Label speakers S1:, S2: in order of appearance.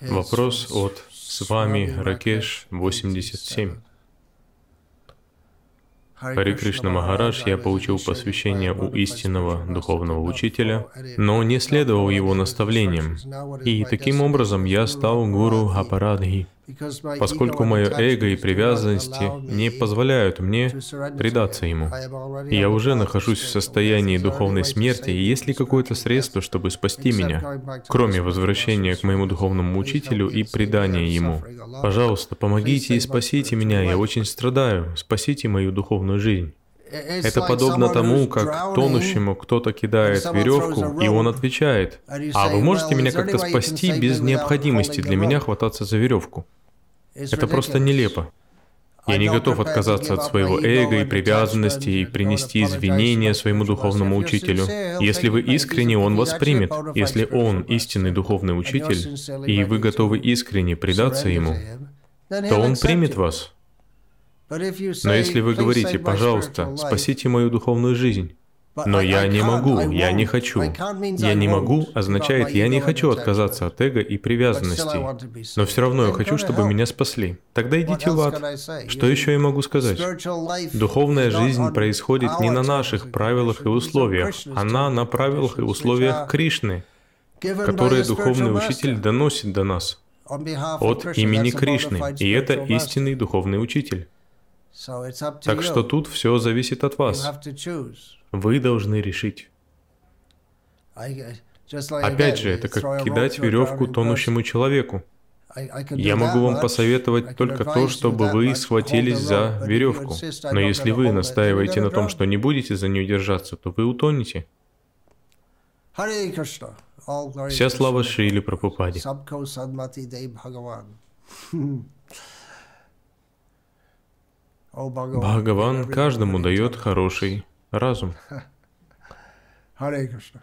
S1: Вопрос от с вами Ракеш 87. Хари Кришна Махарадж, я получил посвящение у истинного духовного учителя, но не следовал его наставлениям. И таким образом я стал гуру Апарадхи поскольку мое эго и привязанности не позволяют мне предаться ему. Я уже нахожусь в состоянии духовной смерти, и есть ли какое-то средство, чтобы спасти меня, кроме возвращения к моему духовному учителю и предания ему? Пожалуйста, помогите и спасите меня, я очень страдаю, спасите мою духовную жизнь. Это подобно тому, как тонущему кто-то кидает веревку, и он отвечает, «А вы можете меня как-то спасти без необходимости для меня хвататься за веревку?» Это просто нелепо. Я не готов отказаться от своего эго и привязанности и принести извинения своему духовному учителю. Если вы искренне, он вас примет. Если он истинный духовный учитель, и вы готовы искренне предаться ему, то он примет вас. Но если вы говорите, пожалуйста, спасите мою духовную жизнь, но я не могу, я не хочу. Я не могу означает, я не хочу отказаться от эго и привязанностей. Но все равно я хочу, чтобы меня спасли. Тогда идите в ад. Что еще я могу сказать? Духовная жизнь происходит не на наших правилах и условиях, она на правилах и условиях Кришны, которые духовный учитель доносит до нас от имени Кришны, и это истинный духовный учитель. Так что тут все зависит от вас. Вы должны решить. Опять же, это как кидать веревку тонущему человеку. Я могу вам посоветовать только то, чтобы вы схватились за веревку. Но если вы настаиваете на том, что не будете за нее держаться, то вы утонете. Вся слава Шрили Прабхупаде. Бхагаван каждому дает хороший разум.
S2: Hare Krishna.